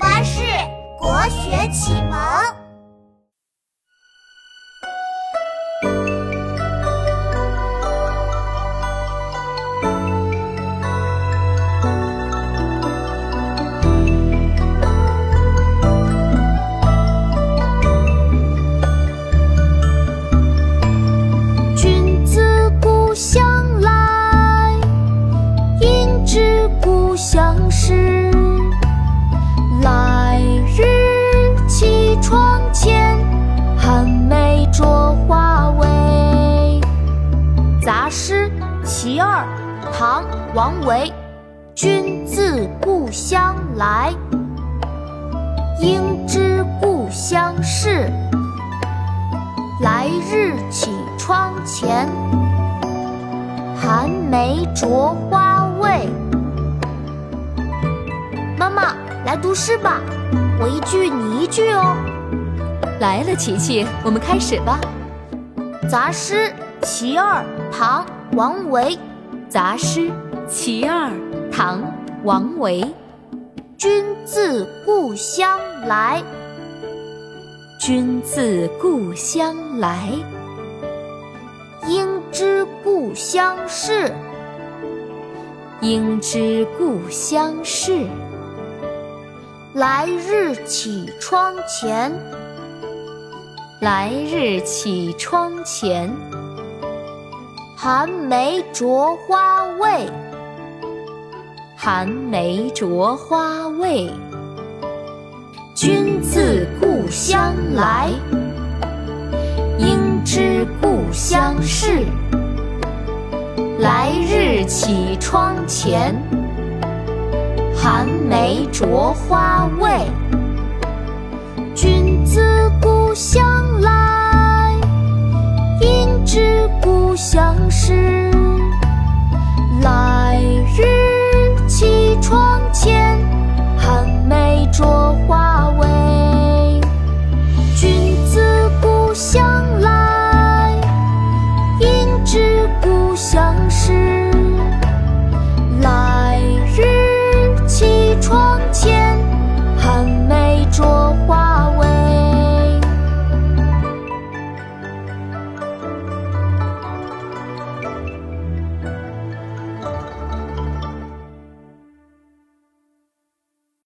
巴士国学启蒙。唐·王维。君自故乡来，应知故乡事。来日绮窗前，寒梅著花未？妈妈，来读诗吧，我一句你一句哦。来了，琪琪，我们开始吧。杂诗其二，唐·王维。杂诗其二，唐·王维。君自故乡来，君自故乡来，应知故乡事。应知故乡事。来日绮窗前，来日绮窗前，寒梅著花未？寒梅著花未？君自故乡来，应知故乡事。来日绮窗前，寒梅著花未？君自 ocean